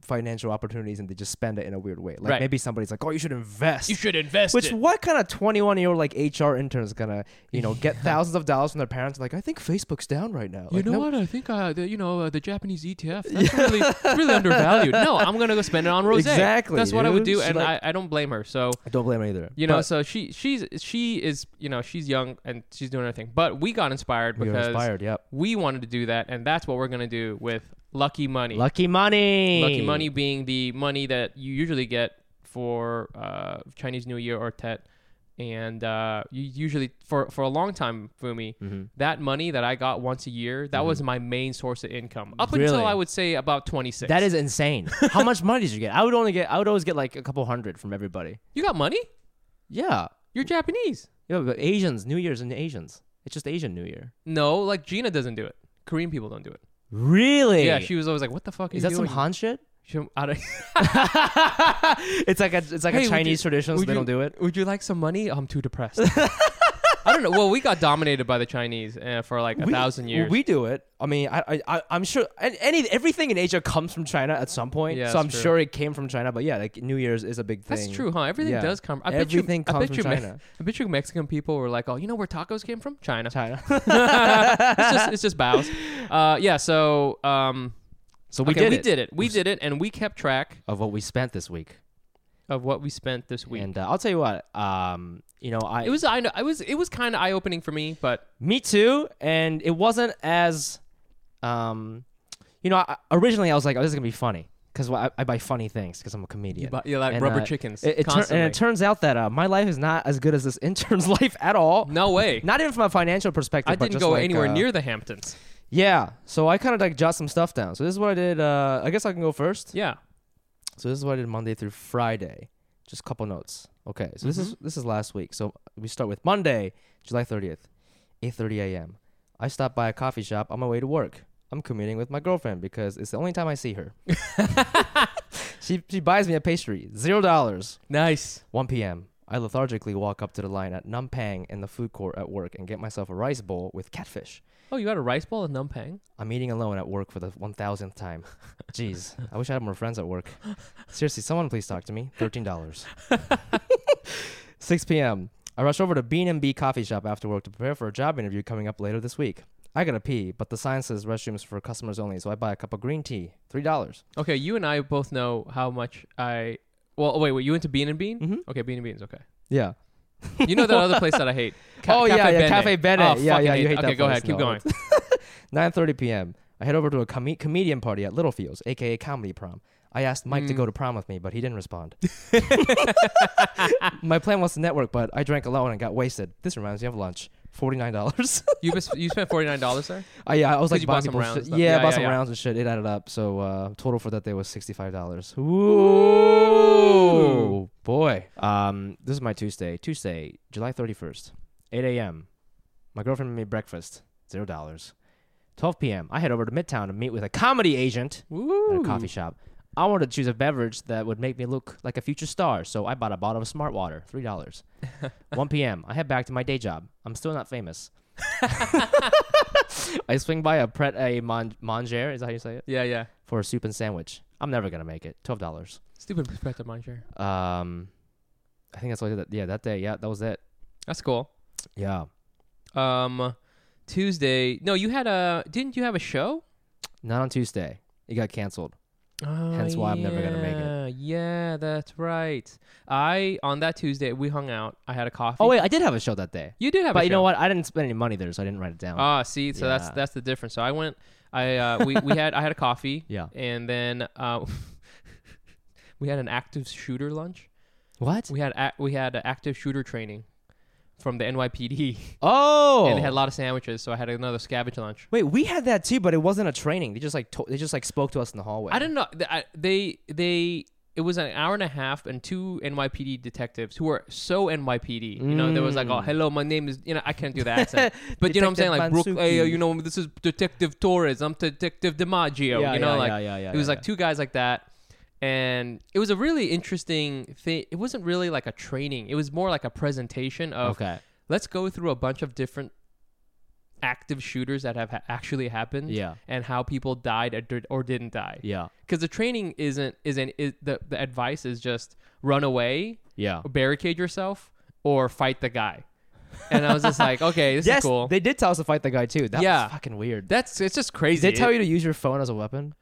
Speaker 1: financial opportunities and they just spend it in a weird way. Like
Speaker 3: Right.
Speaker 1: maybe somebody's like, "Oh, you should invest."
Speaker 3: You should invest.
Speaker 1: Which
Speaker 3: it.
Speaker 1: what kind of 21 year old like HR intern is gonna you know get *laughs* thousands of dollars from their parents? Like I think Facebook's down right now.
Speaker 3: You
Speaker 1: Like,
Speaker 3: know
Speaker 1: no-
Speaker 3: what? I think uh, the, you know uh, the Japanese ETF that's *laughs* really really undervalued. No, I'm gonna go spend it on rose.
Speaker 1: Exactly,
Speaker 3: That's what I would do, and
Speaker 1: like-
Speaker 3: I, I don't blame her. So
Speaker 1: I don't blame her either.
Speaker 3: you know,
Speaker 1: But
Speaker 3: so she she's she is you know she's young and she's doing her thing. But we got inspired
Speaker 1: we
Speaker 3: because
Speaker 1: inspired. Yep.
Speaker 3: we wanted to do that, and that's what we're gonna do with Lucky Money.
Speaker 1: Lucky money.
Speaker 3: Lucky Money being the money that you usually get for uh, Chinese New Year or Tet. And uh, you usually, for, for a long time, Fumi,
Speaker 1: Mm-hmm.
Speaker 3: that money that I got once a year, that was my main source of income. Up until I would say about 26.
Speaker 1: That is insane. *laughs* How much money did you get? I would only get. I would always get like a couple hundred from everybody.
Speaker 3: You got money?
Speaker 1: Yeah.
Speaker 3: You're Japanese.
Speaker 1: Yeah, but Asians, New Year's and Asians. It's just Asian New Year.
Speaker 3: No, like Gina doesn't do it. Korean people don't do it.
Speaker 1: Really?
Speaker 3: Yeah, she was always like, "What the fuck
Speaker 1: Is that some? Han shit?
Speaker 3: She- I don't- *laughs*
Speaker 1: it's like a it's like
Speaker 3: Hey,
Speaker 1: a Chinese
Speaker 3: you-
Speaker 1: tradition, so they
Speaker 3: you-
Speaker 1: don't do it.
Speaker 3: Would you like some money? I'm too depressed. *laughs* I don't know. Well, we got dominated by the Chinese uh, for like a
Speaker 1: We-
Speaker 3: thousand years.
Speaker 1: We do it. I mean, I, I, I I'm sure any everything in Asia comes from China at some point.
Speaker 3: Yeah,
Speaker 1: so I'm
Speaker 3: true.
Speaker 1: sure it came from China. But yeah, like New Year's is a big thing.
Speaker 3: That's true, huh? Everything
Speaker 1: Yeah.
Speaker 3: does come. I
Speaker 1: Everything
Speaker 3: bet you, I
Speaker 1: comes
Speaker 3: bet
Speaker 1: from
Speaker 3: you Me-
Speaker 1: China.
Speaker 3: I bet you Mexican people were like, "Oh, you know where tacos came from? China."
Speaker 1: China. *laughs*
Speaker 3: it's just it's just bows. Uh, yeah. So um,
Speaker 1: so we
Speaker 3: okay,
Speaker 1: did
Speaker 3: we
Speaker 1: it.
Speaker 3: did it. We did it, and we kept track
Speaker 1: of what we spent this week.
Speaker 3: Of what we spent this week.
Speaker 1: And uh, I'll tell you what. Um, you know, I
Speaker 3: it was I know I was it was kind of eye opening for me, but
Speaker 1: Me too, and it wasn't as, um, you know, I, originally I was like, "Oh, this is gonna be funny," because I, I buy funny things because I'm a comedian.
Speaker 3: you, buy, you like
Speaker 1: And,
Speaker 3: rubber
Speaker 1: uh,
Speaker 3: chickens.
Speaker 1: It, it tur- and it turns out that uh, my life is not as good as this *laughs* intern's life at all.
Speaker 3: no way.
Speaker 1: Not even from a financial perspective.
Speaker 3: I didn't go
Speaker 1: like,
Speaker 3: anywhere
Speaker 1: uh,
Speaker 3: near the Hamptons.
Speaker 1: Yeah, so I kind of like jot some stuff down. So this is what I did. Uh, I guess I can go first.
Speaker 3: Yeah.
Speaker 1: So this is what I did Monday through Friday. Just a couple notes. Okay, so this is
Speaker 3: Mm-hmm.
Speaker 1: this is last week. So we start with Monday, July 30th, 8:30 a.m. I stopped by a coffee shop on my way to work. I'm commuting with my girlfriend because it's the only time I see her. *laughs* she she buys me a pastry, zero dollars.
Speaker 3: Nice.
Speaker 1: 1 p.m. I lethargically walk up to the line at Numpang in the food court at work and get myself a rice bowl with catfish.
Speaker 3: Oh, you got a rice ball at Numpang?
Speaker 1: I'm eating alone at work for the 1000th time. *laughs* Jeez, I wish I had more friends at work. Seriously, someone please talk to me. $13. *laughs* 6 p.m. I rush over to Bean and Bean coffee shop after work to prepare for a job interview coming up later this week. I gotta pee, but the sign says restrooms for customers only, so I buy a cup of green tea, three dollars.
Speaker 3: Okay, you and I both know how much I. Well, wait, wait. You went to Bean and Bean?
Speaker 1: Mhm.
Speaker 3: Okay, Bean and Bean's okay.
Speaker 1: Yeah.
Speaker 3: You know that other place that I hate? *laughs* Ca-
Speaker 1: Oh, yeah, yeah,
Speaker 3: Bene.
Speaker 1: Cafe Bene.
Speaker 3: Oh,
Speaker 1: Yeah,
Speaker 3: fucking
Speaker 1: yeah, you hate
Speaker 3: Okay,
Speaker 1: that
Speaker 3: go
Speaker 1: place.
Speaker 3: ahead. Keep
Speaker 1: No,
Speaker 3: going. *laughs* *laughs*
Speaker 1: 9:30 p.m. I head over to a com- comedian party at Littlefields, aka Comedy Prom. I asked Mic to
Speaker 3: Mm.
Speaker 1: go to prom with me, but he didn't respond. My plan was to network, but I drank alone and got wasted. This reminds me of lunch. Forty-nine dollars. *laughs*
Speaker 3: You you spent forty nine dollars there.
Speaker 1: I yeah, I was like
Speaker 3: you
Speaker 1: buying
Speaker 3: bought some rounds.
Speaker 1: Yeah,
Speaker 3: Yeah,
Speaker 1: I bought
Speaker 3: yeah,
Speaker 1: some
Speaker 3: yeah.
Speaker 1: rounds and shit. It added up. So uh, total for that day was sixty-five dollars. Ooh, boy. Um, this is my Tuesday. Tuesday, July thirty-first, eight a.m. My girlfriend made breakfast. Zero dollars. 12 p.m. I head over to Midtown to meet with a comedy agent
Speaker 3: Woo.
Speaker 1: at a coffee shop. I wanted to choose a beverage that would make me look like a future star, so I bought a bottle of Smart Water, three dollars. *laughs* 1 p.m. I head back to my day job. I'm still not famous. *laughs* I swing by a Pret a Mon- Manger, is that how you say it?
Speaker 3: Yeah, yeah.
Speaker 1: For a soup and sandwich. I'm never gonna make it. Twelve dollars.
Speaker 3: Stupid perspective, mind share.
Speaker 1: Um, I think that's all I did. Yeah, that day. Yeah, that was it.
Speaker 3: That's cool.
Speaker 1: Yeah.
Speaker 3: Um, Tuesday. No, you had a. Didn't you have a show?
Speaker 1: Not on Tuesday. It got canceled.
Speaker 3: Oh,
Speaker 1: Hence why I'm never gonna make it.
Speaker 3: yeah, that's right. I on that Tuesday we hung out. I had a coffee.
Speaker 1: Oh wait, I did have a show that day.
Speaker 3: you did have. a
Speaker 1: But you know what? I didn't spend any money there, so I didn't write it down.
Speaker 3: Ah, see, so that's
Speaker 1: Yeah.
Speaker 3: that's the difference. So I went. I uh, we we had I had a coffee. *laughs*
Speaker 1: Yeah.
Speaker 3: And then uh, *laughs* we had an active shooter lunch.
Speaker 1: what?
Speaker 3: We had ac we had a active shooter training from the NYPD,
Speaker 1: Oh.
Speaker 3: and they had a lot of sandwiches. So I had another scavenge lunch.
Speaker 1: Wait, we had that too, but it wasn't a training. They just like to- they just like spoke to us in the hallway.
Speaker 3: I didn't know th- I, they they. It was an hour and a half, and two NYPD detectives who were so NYPD. You know, there was like, "Oh, hello, my name is." You know, I can't do the accent, *laughs* but you know what I'm saying? Like,
Speaker 1: Detective
Speaker 3: hey, you know, this is Detective Torres. I'm Detective DiMaggio.
Speaker 1: Yeah,
Speaker 3: you know,
Speaker 1: yeah,
Speaker 3: like
Speaker 1: yeah, yeah, yeah,
Speaker 3: it was
Speaker 1: yeah,
Speaker 3: like two guys like that, and it was a really interesting thing. It wasn't really like a training. It was more like a presentation of
Speaker 1: Okay.
Speaker 3: let's go through a bunch of different active shooters that have ha- actually happened
Speaker 1: Yeah.
Speaker 3: and how people died or, did, or didn't die
Speaker 1: Yeah.
Speaker 3: because the training isn't isn't is, the the advice is just run away
Speaker 1: Yeah.
Speaker 3: barricade yourself or fight the guy and i was just like okay this
Speaker 1: yes,
Speaker 3: is cool
Speaker 1: they did tell us to fight the guy too. That
Speaker 3: Yeah.
Speaker 1: was fucking weird.
Speaker 3: that's it's just crazy
Speaker 1: Did they tell you to use your phone as a weapon?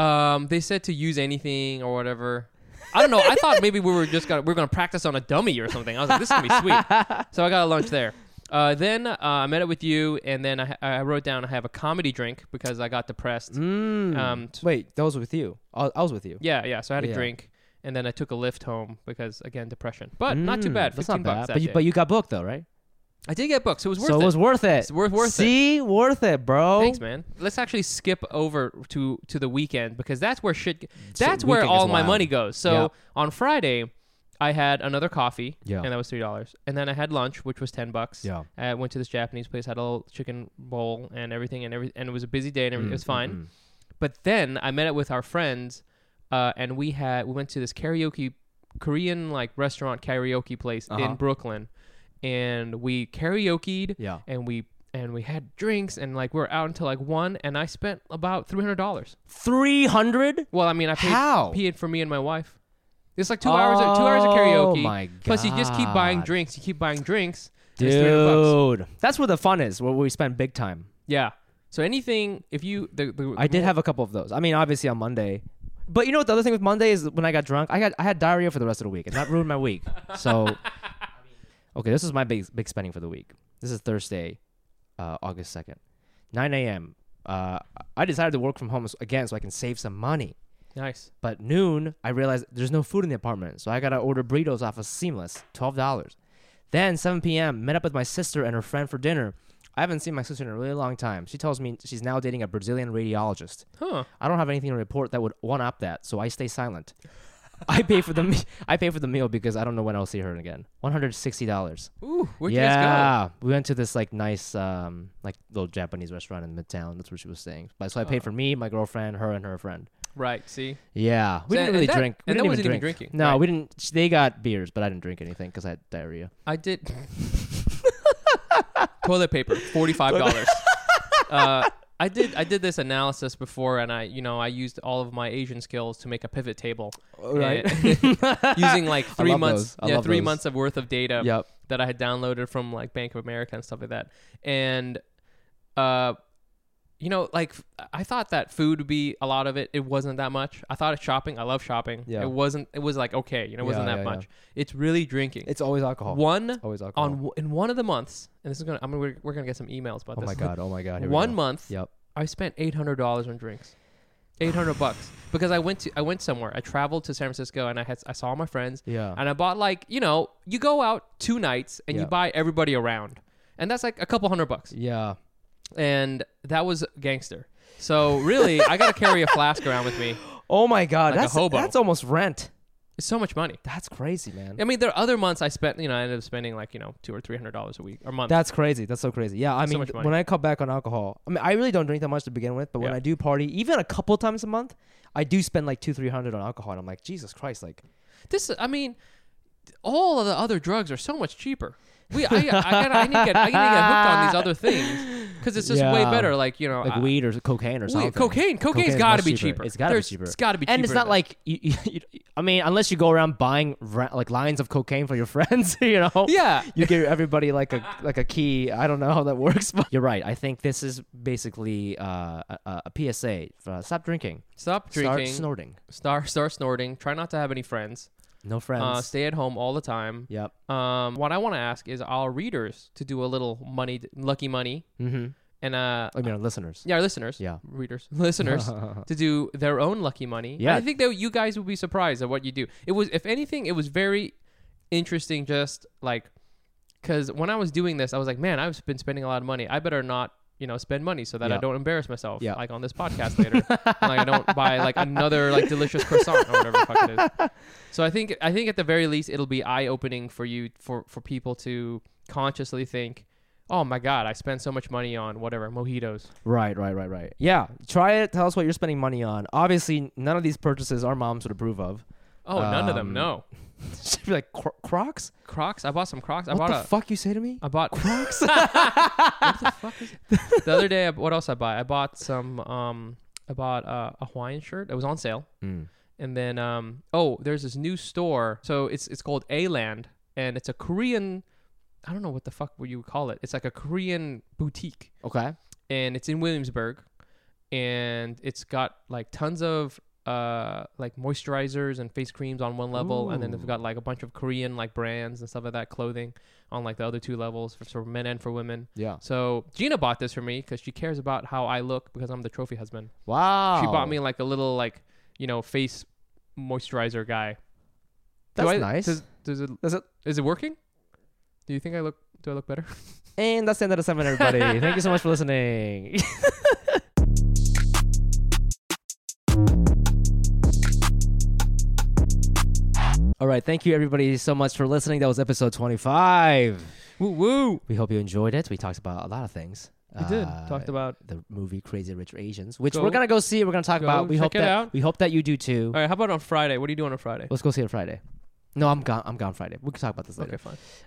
Speaker 3: Um they said to use anything or whatever i don't know i thought maybe we were just gonna we are gonna practice on a dummy or something i was like this is gonna be sweet *laughs* so i got a lunch there uh, then uh, I met up with you, and then I, I wrote down I have a comedy drink because I got depressed.
Speaker 1: Mm.
Speaker 3: Um, t-
Speaker 1: Wait, that was with you. I, I was with you.
Speaker 3: Yeah, yeah. So I had a
Speaker 1: Yeah.
Speaker 3: drink, and then I took a lift home because again depression. But not too
Speaker 1: Mm,
Speaker 3: bad.
Speaker 1: That's not
Speaker 3: bucks.
Speaker 1: bad.
Speaker 3: that
Speaker 1: But you,
Speaker 3: day.
Speaker 1: but you got booked though, right?
Speaker 3: I did get books. so it was worth
Speaker 1: so
Speaker 3: it.
Speaker 1: it was worth it.
Speaker 3: It's worth- worth it.
Speaker 1: See, worth it, bro.
Speaker 3: Thanks, man. Let's actually skip over to to the weekend because that's where shit. That's where
Speaker 1: weekend is
Speaker 3: all my
Speaker 1: wild.
Speaker 3: money goes. So
Speaker 1: Yeah.
Speaker 3: on Friday, I had another coffee,
Speaker 1: Yeah.
Speaker 3: and that was three dollars. And then I had lunch, which was ten bucks.
Speaker 1: Yeah.
Speaker 3: I went to this Japanese place, had a little chicken bowl and everything, and every and it was a busy day, and everything, it was
Speaker 1: Mm,
Speaker 3: fine.
Speaker 1: mm, mm.
Speaker 3: But then I met up with our friends, uh, and we had we went to this karaoke Korean like restaurant karaoke place
Speaker 1: Uh-huh.
Speaker 3: in Brooklyn, and we karaokeed
Speaker 1: Yeah.
Speaker 3: and we and we had drinks and like we were out until like one, and I spent about three hundred dollars.
Speaker 1: Three hundred.
Speaker 3: Well, I mean, I paid
Speaker 1: How?
Speaker 3: paid for me and my wife. It's like two hours of two hours of oh karaoke.
Speaker 1: Oh my
Speaker 3: Plus, you just keep buying
Speaker 1: God.
Speaker 3: drinks. You keep buying drinks. and it's 300 bucks.
Speaker 1: Dude, that's where the fun is. Where we spend big time.
Speaker 3: Yeah. So anything, if you the, the
Speaker 1: I did have a couple of those. I mean, obviously on Monday. But you know what? The other thing with Monday is when I got drunk, I got I had diarrhea for the rest of the week, and that ruined my week. So, *laughs* okay, this is my big big spending for the week. This is Thursday, uh, August second, nine a.m. Uh, I decided to work from home again so I can save some money.
Speaker 3: nice.
Speaker 1: But noon, I realized there's no food in the apartment, so I gotta order burritos off of Seamless, twelve dollars. Then 7 p.m. met up with my sister and her friend for dinner. I haven't seen my sister in a really long time. She tells me she's now dating a Brazilian radiologist.
Speaker 3: Huh.
Speaker 1: I don't have anything to report that would one up that, so I stay silent. *laughs* I pay for the me- I pay for the meal because I don't know when I'll see her again. One hundred sixty dollars.
Speaker 3: Ooh, where'd you guys
Speaker 1: Yeah, we went to this like nice um like little Japanese restaurant in Midtown. That's where she was staying. But so I paid
Speaker 3: Oh.
Speaker 1: for me, my girlfriend, her, and her friend.
Speaker 3: Right. See.
Speaker 1: Yeah, we
Speaker 3: So-
Speaker 1: didn't really
Speaker 3: that-
Speaker 1: drink. We
Speaker 3: and that
Speaker 1: didn't
Speaker 3: wasn't
Speaker 1: even
Speaker 3: even
Speaker 1: drink.
Speaker 3: drinking,
Speaker 1: No,
Speaker 3: right.
Speaker 1: we didn't. They got beers, but I didn't drink anything because I had diarrhea.
Speaker 3: I did. *laughs* Toilet paper, forty-five dollars. *laughs* uh, I did I did this analysis before, and I you know I used all of my Asian skills to make a pivot table,
Speaker 1: Right. *laughs*
Speaker 3: Using like three months, yeah, three
Speaker 1: those.
Speaker 3: months of worth of data
Speaker 1: Yep.
Speaker 3: that I had downloaded from like Bank of America and stuff like that, and uh, you know, like I thought that food would be a lot of it. It wasn't that much. I thought it's shopping. I love shopping.
Speaker 1: Yeah.
Speaker 3: It wasn't. It was like okay, you know, it wasn't
Speaker 1: Yeah,
Speaker 3: that
Speaker 1: yeah, yeah.
Speaker 3: much. It's really drinking.
Speaker 1: It's always alcohol.
Speaker 3: one
Speaker 1: always alcohol.
Speaker 3: on in one of the months, and this is gonna. I'm gonna we're, we're gonna get some emails about
Speaker 1: oh
Speaker 3: this.
Speaker 1: Oh my god. Oh my god.
Speaker 3: One
Speaker 1: go.
Speaker 3: month,
Speaker 1: Yep.
Speaker 3: I spent eight hundred dollars on drinks. Eight hundred bucks because I went to I went somewhere. I traveled to San Francisco and I had I saw my friends
Speaker 1: Yeah.
Speaker 3: and I bought like you know you go out two nights and
Speaker 1: Yeah.
Speaker 3: you buy everybody around and that's like a couple hundred bucks
Speaker 1: Yeah.
Speaker 3: And that was gangster. So really, I gotta carry a flask around with me. *laughs*
Speaker 1: Oh my god.
Speaker 3: Like
Speaker 1: that's
Speaker 3: hobo.
Speaker 1: that's almost rent.
Speaker 3: It's so much money.
Speaker 1: That's crazy, man.
Speaker 3: I mean, there are other months I spent. You know, I ended up spending like you know two or three hundred dollars a week or month.
Speaker 1: That's crazy. That's so crazy. Yeah, I
Speaker 3: So
Speaker 1: mean,
Speaker 3: much money.
Speaker 1: when I cut back on alcohol, I mean, I really don't drink that much to begin with. But when
Speaker 3: Yeah.
Speaker 1: I do party, even a couple times a month, I do spend like two, three hundred on alcohol. And I'm like, Jesus Christ, like,
Speaker 3: This, I mean, all of the other drugs are so much cheaper. We, I, I, gotta, I need to get, I need to get hooked on these other *laughs* things because it's just way better. Like you know,
Speaker 1: like
Speaker 3: I-
Speaker 1: weed or cocaine or something.
Speaker 3: cocaine, cocaine's
Speaker 1: Cocaine's
Speaker 3: got to
Speaker 1: much
Speaker 3: be
Speaker 1: cheaper.
Speaker 3: cheaper.
Speaker 1: It's gotta be
Speaker 3: There's-
Speaker 1: cheaper.
Speaker 3: It's got to be cheaper.
Speaker 1: and it's not
Speaker 3: than-
Speaker 1: like you, you, *laughs* you- I mean, unless you go around buying ra- like lines of cocaine for your *laughs* friends, you know.
Speaker 3: yeah,
Speaker 1: You give everybody like a like a key. I don't know how that works, but you're right. I think this is basically uh, a, a a PSA. For, stop drinking.
Speaker 3: stop drinking, Start
Speaker 1: snorting.
Speaker 3: start start snorting. Try not to have any friends.
Speaker 1: No friends.
Speaker 3: Uh, stay at home all the time.
Speaker 1: yep.
Speaker 3: Um, what I want to ask is our readers to do a little money, lucky money,
Speaker 1: Mm-hmm.
Speaker 3: and uh,
Speaker 1: I mean, our listeners.
Speaker 3: yeah, our listeners,
Speaker 1: Yeah.
Speaker 3: readers, *laughs* listeners, *laughs* to do their own lucky money.
Speaker 1: Yeah.
Speaker 3: And I think that you guys would be surprised at what you do. It was, if anything, it was very interesting. Just like, because when I was doing this, I was like, man, I've been spending a lot of money. I better not. You know, spend money so that I don't embarrass myself,
Speaker 1: Yeah.
Speaker 3: like on this podcast later. And, like I don't buy like another like delicious croissant or whatever the fuck it is. *laughs* So I think I think at the very least it'll be eye opening for you for for people to consciously think, oh my god, I spend so much money on whatever mojitos.
Speaker 1: Right, right, right, right. Yeah. Try it. Tell us what you're spending money on. Obviously, none of these purchases our moms would approve of.
Speaker 3: Oh, none of them.
Speaker 1: Um,
Speaker 3: No *laughs*
Speaker 1: She'd be like, "Cro- Crocs?
Speaker 3: Crocs. I bought some Crocs. I
Speaker 1: what
Speaker 3: bought
Speaker 1: the
Speaker 3: a.
Speaker 1: fuck you say to me?
Speaker 3: I bought *laughs* Crocs. *laughs* what the fuck is the other day? I- What else I buy? I bought some. Um, I bought uh, a Hawaiian shirt. It was on sale.
Speaker 1: Mm.
Speaker 3: And then um oh, there's this new store. So it's it's called ALAND and it's a Korean I don't know what the fuck would you call it. It's like a Korean boutique
Speaker 1: Okay.
Speaker 3: and it's in Williamsburg and it's got like tons of uh like moisturizers and face creams on one level and then they've got like a bunch of Korean like brands and stuff like that clothing on like the other two levels for, for men and for women.
Speaker 1: Yeah.
Speaker 3: So Gina bought this for me because she cares about how I look because I'm the trophy husband.
Speaker 1: Wow.
Speaker 3: She bought me like a little like you know face moisturizer guy. Do
Speaker 1: That's
Speaker 3: I-
Speaker 1: nice.
Speaker 3: Does, does it
Speaker 1: Does it?
Speaker 3: is it working? Do you think I look? Do I look better?
Speaker 1: And that's the end of the segment, everybody. *laughs* Thank you so much for listening. *laughs* All right, thank you everybody so much for listening. That was episode 25.
Speaker 3: woo woo.
Speaker 1: We hope you enjoyed it. We talked about a lot of things.
Speaker 3: We did
Speaker 1: Uh,
Speaker 3: talked about.
Speaker 1: the movie Crazy Rich Asians, which
Speaker 3: Go-
Speaker 1: we're gonna go see. We're gonna talk about. We hope
Speaker 3: it
Speaker 1: that
Speaker 3: out.
Speaker 1: we hope that you do too.
Speaker 3: All right, how about on Friday? What are you doing on Friday?
Speaker 1: Let's go see it on Friday. No, I'm gone. I'm gone Friday. We can talk about this later.
Speaker 3: Okay,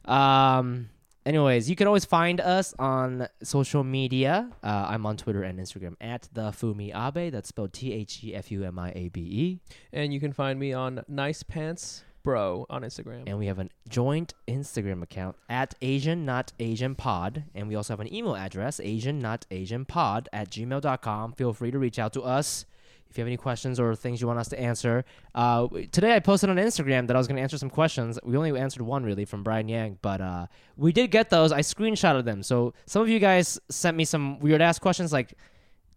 Speaker 3: fine.
Speaker 1: Um. Anyways, you can always find us on social media. Uh, I'm on Twitter and Instagram at the Fumi Abe. That's spelled T H E F U M I A B E.
Speaker 3: And you can find me on Nice Pants Bro on Instagram.
Speaker 1: And we have a joint Instagram account at Asian Not Asian Pod. And we also have an email address, Asian Not Asian Pod at gmail.com. Feel free to reach out to us if you have any questions or things you want us to answer. Uh, today I posted on Instagram that I was going to answer some questions. We only answered one really from Brian Yang, but uh, we did get those. I screenshotted them. So some of you guys sent me some weird ass questions like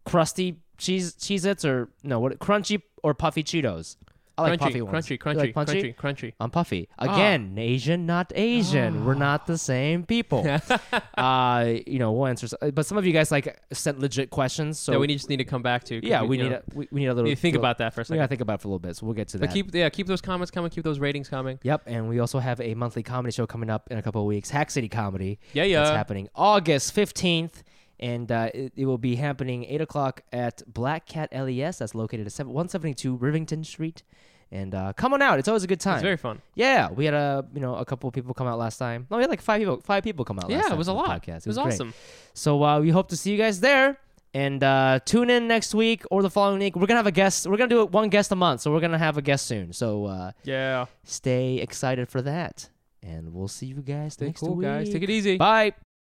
Speaker 1: crusty cheese Cheez Its or no, what crunchy or puffy Cheetos. I like
Speaker 3: crunchy,
Speaker 1: puffy ones.
Speaker 3: crunchy, crunchy,
Speaker 1: like punchy?
Speaker 3: crunchy, crunchy.
Speaker 1: I'm Puffy.
Speaker 3: Ah.
Speaker 1: Again, Asian, not Asian. We're not the same people. *laughs* uh, you know, we'll answer. uh, But some of you guys like sent legit questions. So
Speaker 3: that we need, just need to come back to.
Speaker 1: yeah, we
Speaker 3: you
Speaker 1: need
Speaker 3: know,
Speaker 1: a we, we need a little.
Speaker 3: to think
Speaker 1: little-
Speaker 3: about that for a
Speaker 1: We gotta think about it for a little bit. So we'll get to
Speaker 3: But
Speaker 1: that.
Speaker 3: keep yeah, keep those comments coming, keep those ratings coming.
Speaker 1: Yep, and we also have a monthly comedy show coming up in a couple of weeks. Hack City Comedy.
Speaker 3: Yeah, yeah,
Speaker 1: That's
Speaker 3: yeah.
Speaker 1: happening August fifteenth. And uh, it, it will be happening 8 o'clock at Black Cat LES. That's located at 7, 172 Rivington Street. And uh, come on out. It's always a good time.
Speaker 3: It's very fun.
Speaker 1: Yeah, we had a you know a couple of people come out last time. No, we had like five people five people come out. last
Speaker 3: Yeah, it was a lot.
Speaker 1: Podcast.
Speaker 3: It was
Speaker 1: great.
Speaker 3: awesome.
Speaker 1: So uh, we hope to see you guys there. And uh, tune in next week or the following week. We're gonna have a guest. We're gonna do it one guest a month, so we're gonna have a guest soon. So uh,
Speaker 3: Yeah.
Speaker 1: stay excited for that. And we'll see you guys
Speaker 3: Stay
Speaker 1: next
Speaker 3: cool,
Speaker 1: week.
Speaker 3: guys. Take it easy.
Speaker 1: Bye.